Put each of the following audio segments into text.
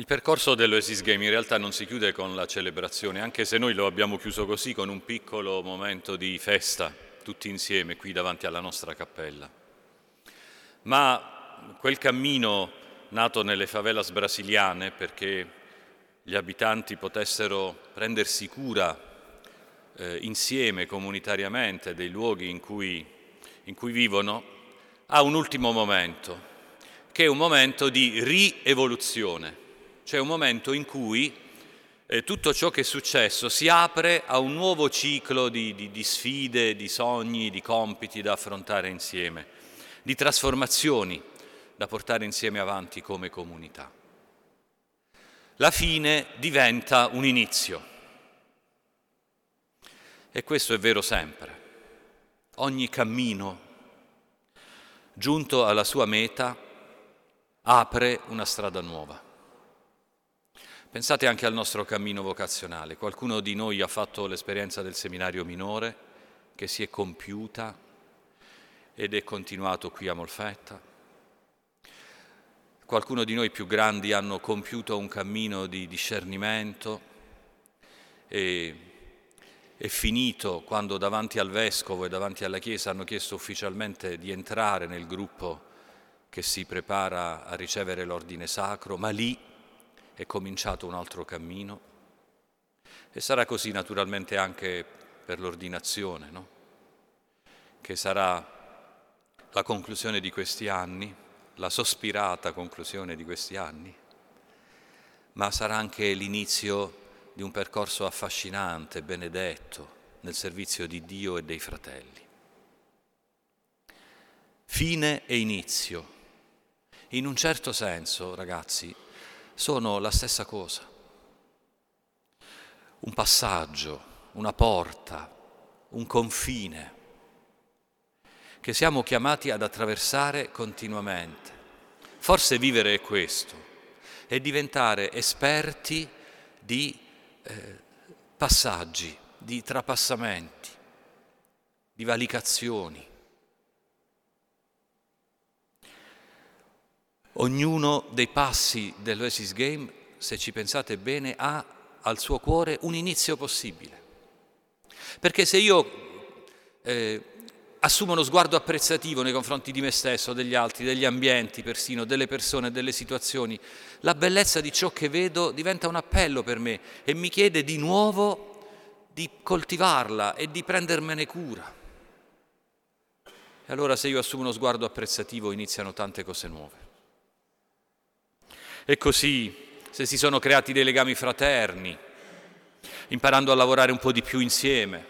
Il percorso dell'Oasis Game in realtà non si chiude con la celebrazione, anche se noi lo abbiamo chiuso così con un piccolo momento di festa, tutti insieme qui davanti alla nostra cappella. Ma quel cammino nato nelle favelas brasiliane perché gli abitanti potessero prendersi cura eh, insieme, comunitariamente, dei luoghi in cui, in cui vivono, ha un ultimo momento, che è un momento di rievoluzione, cioè un momento in cui eh, tutto ciò che è successo si apre a un nuovo ciclo di, di, di sfide, di sogni, di compiti da affrontare insieme, di trasformazioni da portare insieme avanti come comunità. La fine diventa un inizio. E questo è vero sempre. Ogni cammino giunto alla sua meta apre una strada nuova. Pensate anche al nostro cammino vocazionale. Qualcuno di noi ha fatto l'esperienza del seminario minore che si è compiuta ed è continuato qui a Molfetta. Qualcuno di noi più grandi hanno compiuto un cammino di discernimento e è finito quando davanti al vescovo e davanti alla Chiesa hanno chiesto ufficialmente di entrare nel gruppo che si prepara a ricevere l'ordine sacro, ma lì è cominciato un altro cammino e sarà così naturalmente anche per l'ordinazione, no? che sarà la conclusione di questi anni la sospirata conclusione di questi anni, ma sarà anche l'inizio di un percorso affascinante, benedetto, nel servizio di Dio e dei fratelli. Fine e inizio, in un certo senso, ragazzi, sono la stessa cosa. Un passaggio, una porta, un confine che siamo chiamati ad attraversare continuamente. Forse vivere è questo, è diventare esperti di eh, passaggi, di trapassamenti, di valicazioni. Ognuno dei passi dell'Oasis Game, se ci pensate bene, ha al suo cuore un inizio possibile. Perché se io eh, assumo uno sguardo apprezzativo nei confronti di me stesso, degli altri, degli ambienti, persino delle persone, delle situazioni. La bellezza di ciò che vedo diventa un appello per me e mi chiede di nuovo di coltivarla e di prendermene cura. E allora se io assumo uno sguardo apprezzativo iniziano tante cose nuove. E così, se si sono creati dei legami fraterni, imparando a lavorare un po' di più insieme,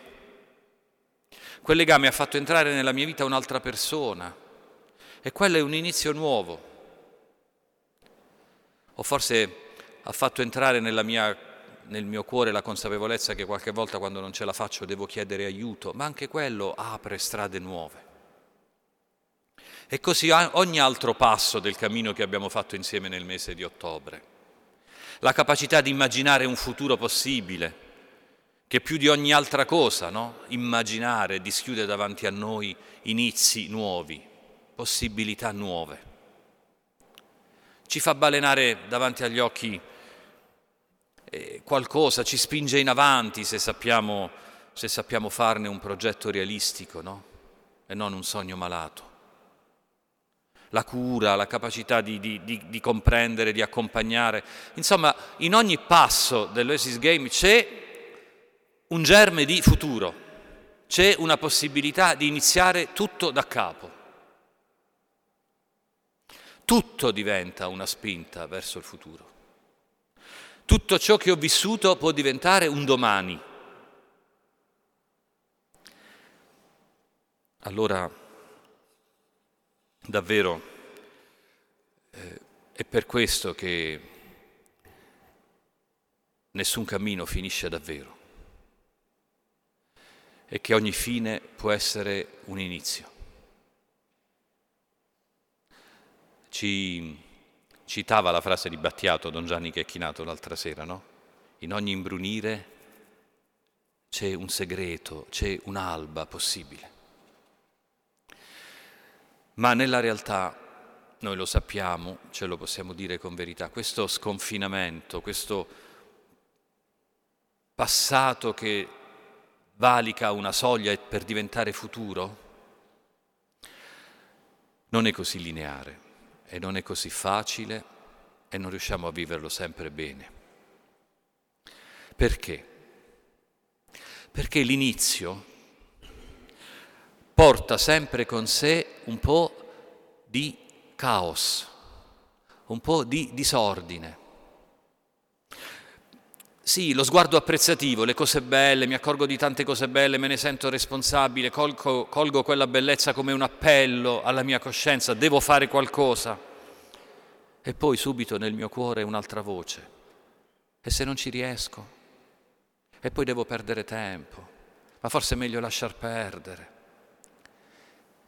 Quel legame ha fatto entrare nella mia vita un'altra persona e quello è un inizio nuovo. O forse ha fatto entrare mia, nel mio cuore la consapevolezza che qualche volta quando non ce la faccio devo chiedere aiuto, ma anche quello apre strade nuove. E così ogni altro passo del cammino che abbiamo fatto insieme nel mese di ottobre. La capacità di immaginare un futuro possibile, che più di ogni altra cosa, no? immaginare, dischiude davanti a noi inizi nuovi, possibilità nuove. Ci fa balenare davanti agli occhi eh, qualcosa, ci spinge in avanti se sappiamo, se sappiamo farne un progetto realistico no? e non un sogno malato. La cura, la capacità di, di, di, di comprendere, di accompagnare. Insomma, in ogni passo dell'Oasis Game c'è un germe di futuro, c'è una possibilità di iniziare tutto da capo. Tutto diventa una spinta verso il futuro. Tutto ciò che ho vissuto può diventare un domani. Allora, davvero, eh, è per questo che nessun cammino finisce davvero e che ogni fine può essere un inizio. Ci citava la frase di Battiato Don Gianni Checchinato l'altra sera, no? In ogni imbrunire c'è un segreto, c'è un'alba possibile. Ma nella realtà noi lo sappiamo, ce lo possiamo dire con verità, questo sconfinamento, questo passato che valica una soglia per diventare futuro, non è così lineare e non è così facile e non riusciamo a viverlo sempre bene. Perché? Perché l'inizio porta sempre con sé un po' di caos, un po' di disordine. Sì, lo sguardo apprezzativo, le cose belle, mi accorgo di tante cose belle, me ne sento responsabile, colgo, colgo quella bellezza come un appello alla mia coscienza, devo fare qualcosa. E poi subito nel mio cuore un'altra voce. E se non ci riesco? E poi devo perdere tempo. Ma forse è meglio lasciar perdere.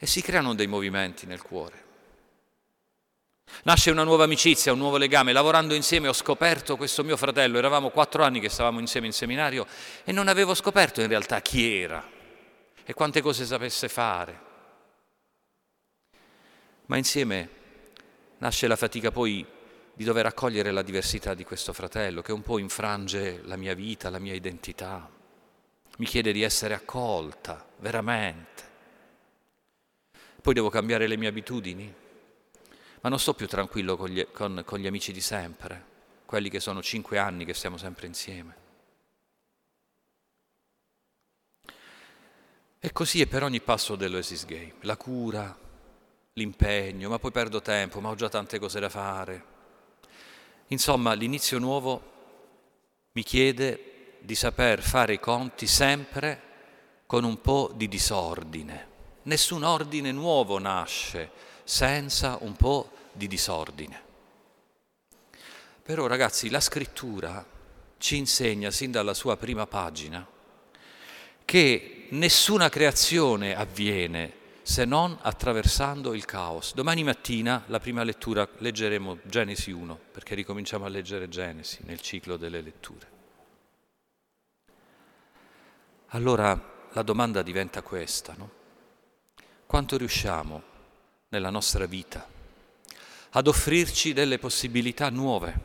E si creano dei movimenti nel cuore. Nasce una nuova amicizia, un nuovo legame. Lavorando insieme ho scoperto questo mio fratello. Eravamo quattro anni che stavamo insieme in seminario e non avevo scoperto in realtà chi era e quante cose sapesse fare. Ma insieme nasce la fatica poi di dover accogliere la diversità di questo fratello che un po' infrange la mia vita, la mia identità. Mi chiede di essere accolta, veramente. Poi devo cambiare le mie abitudini ma non sto più tranquillo con gli, con, con gli amici di sempre, quelli che sono cinque anni che stiamo sempre insieme. E così è per ogni passo dell'Oasis Game, la cura, l'impegno, ma poi perdo tempo, ma ho già tante cose da fare. Insomma, l'inizio nuovo mi chiede di saper fare i conti sempre con un po' di disordine. Nessun ordine nuovo nasce senza un po' di disordine. Però ragazzi, la scrittura ci insegna sin dalla sua prima pagina che nessuna creazione avviene se non attraversando il caos. Domani mattina, la prima lettura, leggeremo Genesi 1, perché ricominciamo a leggere Genesi nel ciclo delle letture. Allora la domanda diventa questa, no? Quanto riusciamo nella nostra vita, ad offrirci delle possibilità nuove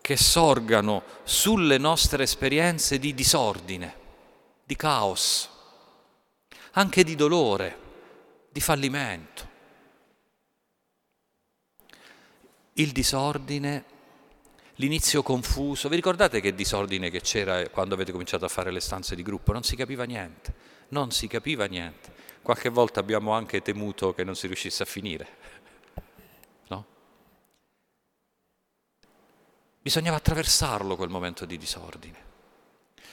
che sorgano sulle nostre esperienze di disordine, di caos, anche di dolore, di fallimento. Il disordine, l'inizio confuso, vi ricordate che disordine che c'era quando avete cominciato a fare le stanze di gruppo? Non si capiva niente, non si capiva niente. Qualche volta abbiamo anche temuto che non si riuscisse a finire. No? Bisognava attraversarlo quel momento di disordine.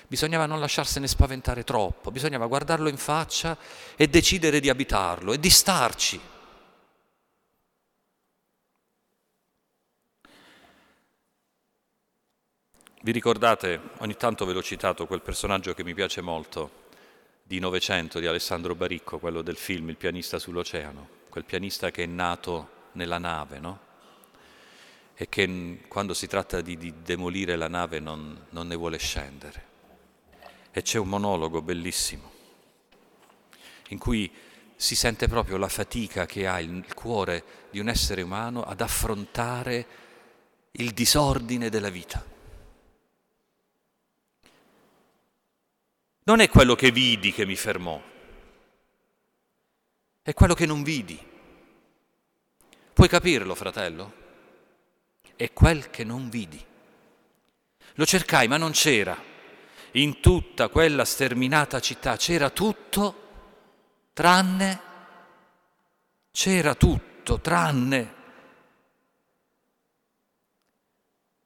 Bisognava non lasciarsene spaventare troppo, bisognava guardarlo in faccia e decidere di abitarlo e di starci. Vi ricordate, ogni tanto ve l'ho citato, quel personaggio che mi piace molto, di Novecento di Alessandro Baricco, quello del film Il pianista sull'oceano, quel pianista che è nato nella nave, no? E che quando si tratta di, di demolire la nave non, non ne vuole scendere. E c'è un monologo bellissimo in cui si sente proprio la fatica che ha il cuore di un essere umano ad affrontare il disordine della vita. Non è quello che vidi che mi fermò, è quello che non vidi. Puoi capirlo, fratello? È quel che non vidi. Lo cercai, ma non c'era. In tutta quella sterminata città c'era tutto tranne, c'era tutto tranne,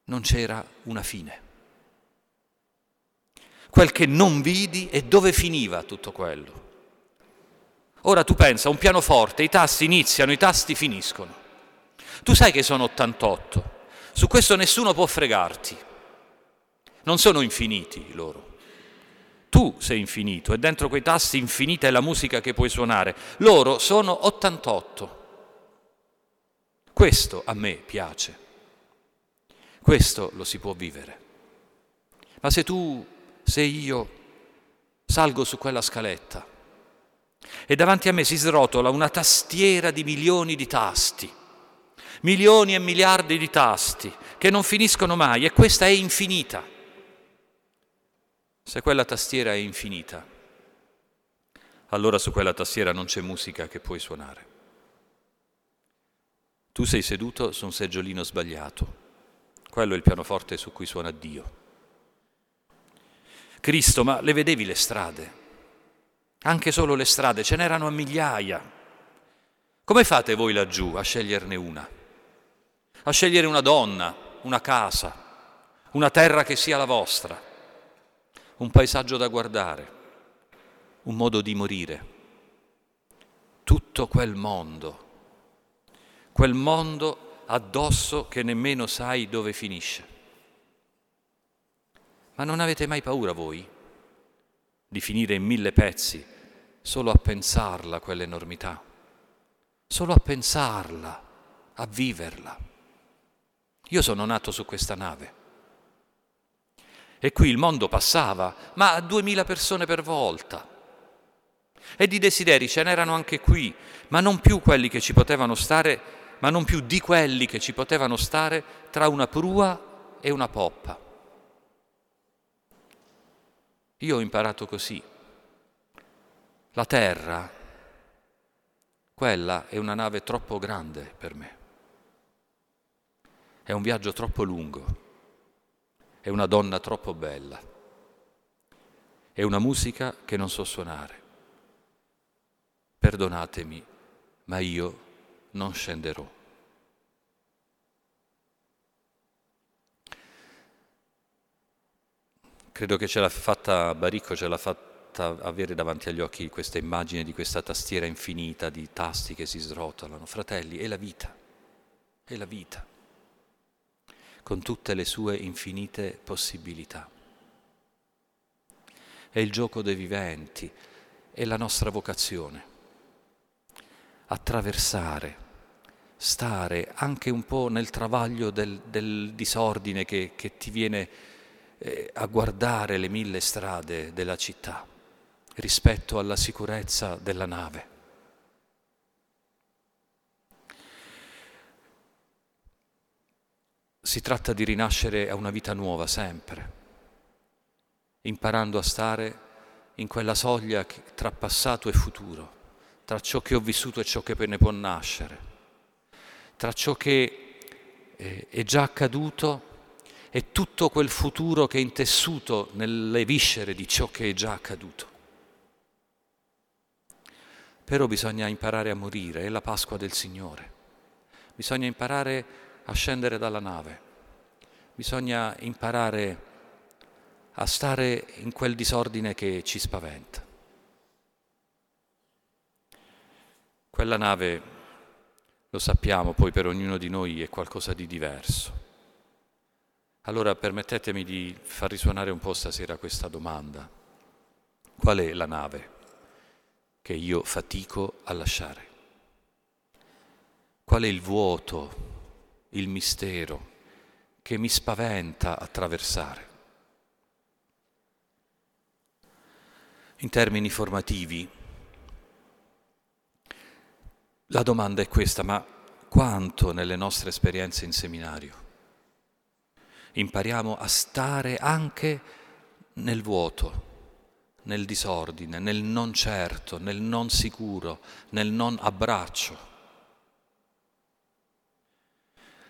non c'era una fine quel che non vidi e dove finiva tutto quello. Ora tu pensa, un pianoforte, i tasti iniziano, i tasti finiscono. Tu sai che sono 88, su questo nessuno può fregarti. Non sono infiniti loro. Tu sei infinito e dentro quei tasti infinita è la musica che puoi suonare. Loro sono 88. Questo a me piace. Questo lo si può vivere. Ma se tu se io salgo su quella scaletta e davanti a me si srotola una tastiera di milioni di tasti milioni e miliardi di tasti che non finiscono mai e questa è infinita. Se quella tastiera è infinita, allora su quella tastiera non c'è musica che puoi suonare. Tu sei seduto su un seggiolino sbagliato, quello è il pianoforte su cui suona Dio. Cristo, ma le vedevi le strade? Anche solo le strade, ce n'erano a migliaia. Come fate voi laggiù a sceglierne una? A scegliere una donna, una casa, una terra che sia la vostra, un paesaggio da guardare, un modo di morire. Tutto quel mondo, quel mondo addosso che nemmeno sai dove finisce. Ma non avete mai paura voi di finire in mille pezzi solo a pensarla quell'enormità, solo a pensarla, a viverla. Io sono nato su questa nave e qui il mondo passava, ma a duemila persone per volta. E di desideri ce n'erano anche qui, ma non più quelli che ci potevano stare, ma non più di quelli che ci potevano stare tra una prua e una poppa. Io ho imparato così. La terra, quella è una nave troppo grande per me. È un viaggio troppo lungo. È una donna troppo bella. È una musica che non so suonare. Perdonatemi, ma io non scenderò. Credo che ce l'ha fatta Baricco, ce l'ha fatta avere davanti agli occhi questa immagine di questa tastiera infinita di tasti che si srotolano. Fratelli, è la vita, è la vita, con tutte le sue infinite possibilità. È il gioco dei viventi, è la nostra vocazione attraversare, stare anche un po' nel travaglio del, del disordine che, che, ti viene eh, a guardare le mille strade della città rispetto alla sicurezza della nave. Si tratta di rinascere a una vita nuova sempre, imparando a stare in quella soglia tra passato e futuro tra ciò che ho vissuto e ciò che ne può nascere, tra ciò che eh, è già accaduto e tutto quel futuro che è intessuto nelle viscere di ciò che è già accaduto. Però bisogna imparare a morire, è la Pasqua del Signore. Bisogna imparare a scendere dalla nave, bisogna imparare a stare in quel disordine che ci spaventa. Quella nave, lo sappiamo, poi per ognuno di noi è qualcosa di diverso. Allora permettetemi di far risuonare un po' stasera questa domanda. Qual è la nave che io fatico a lasciare? Qual è il vuoto, il mistero che mi spaventa attraversare? In termini formativi, la domanda è questa, ma quanto nelle nostre esperienze in seminario impariamo a stare anche nel vuoto, nel disordine, nel non certo, nel non sicuro, nel non abbraccio?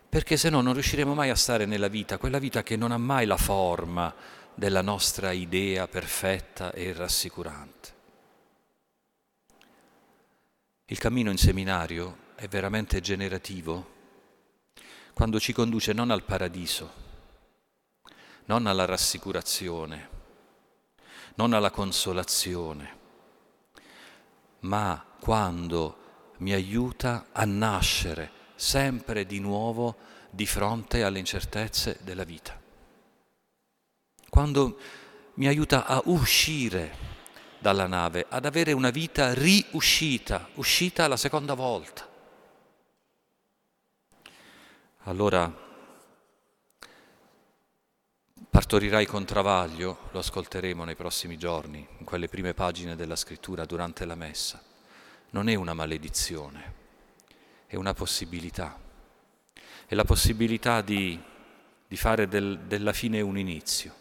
Perché se no non riusciremo mai a stare nella vita, quella vita che non ha mai la forma della nostra idea perfetta e rassicurante. Il cammino in seminario è veramente generativo quando ci conduce non al paradiso, non alla rassicurazione, non alla consolazione, ma quando mi aiuta a nascere sempre di nuovo di fronte alle incertezze della vita. Quando mi aiuta a uscire dalla nave, ad avere una vita riuscita, uscita la seconda volta. Allora partorirai con travaglio, lo ascolteremo nei prossimi giorni, in quelle prime pagine della scrittura durante la messa. Non è una maledizione, è una possibilità. e la possibilità di, di fare del, della fine un inizio,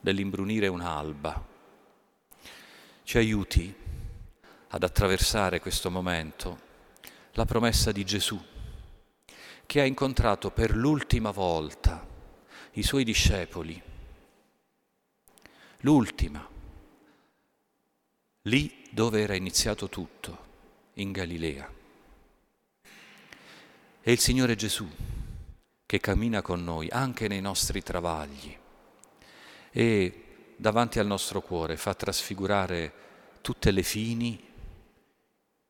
dell'imbrunire un'alba. Ci aiuti ad attraversare questo momento la promessa di Gesù, che ha incontrato per l'ultima volta i suoi discepoli, l'ultima, lì dove era iniziato tutto, in Galilea. È il Signore Gesù che cammina con noi anche nei nostri travagli e davanti al nostro cuore fa trasfigurare tutte le fini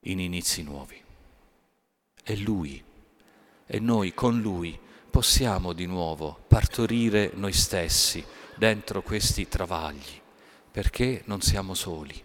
in inizi nuovi. È Lui e noi con Lui possiamo di nuovo partorire noi stessi dentro questi travagli, perché non siamo soli.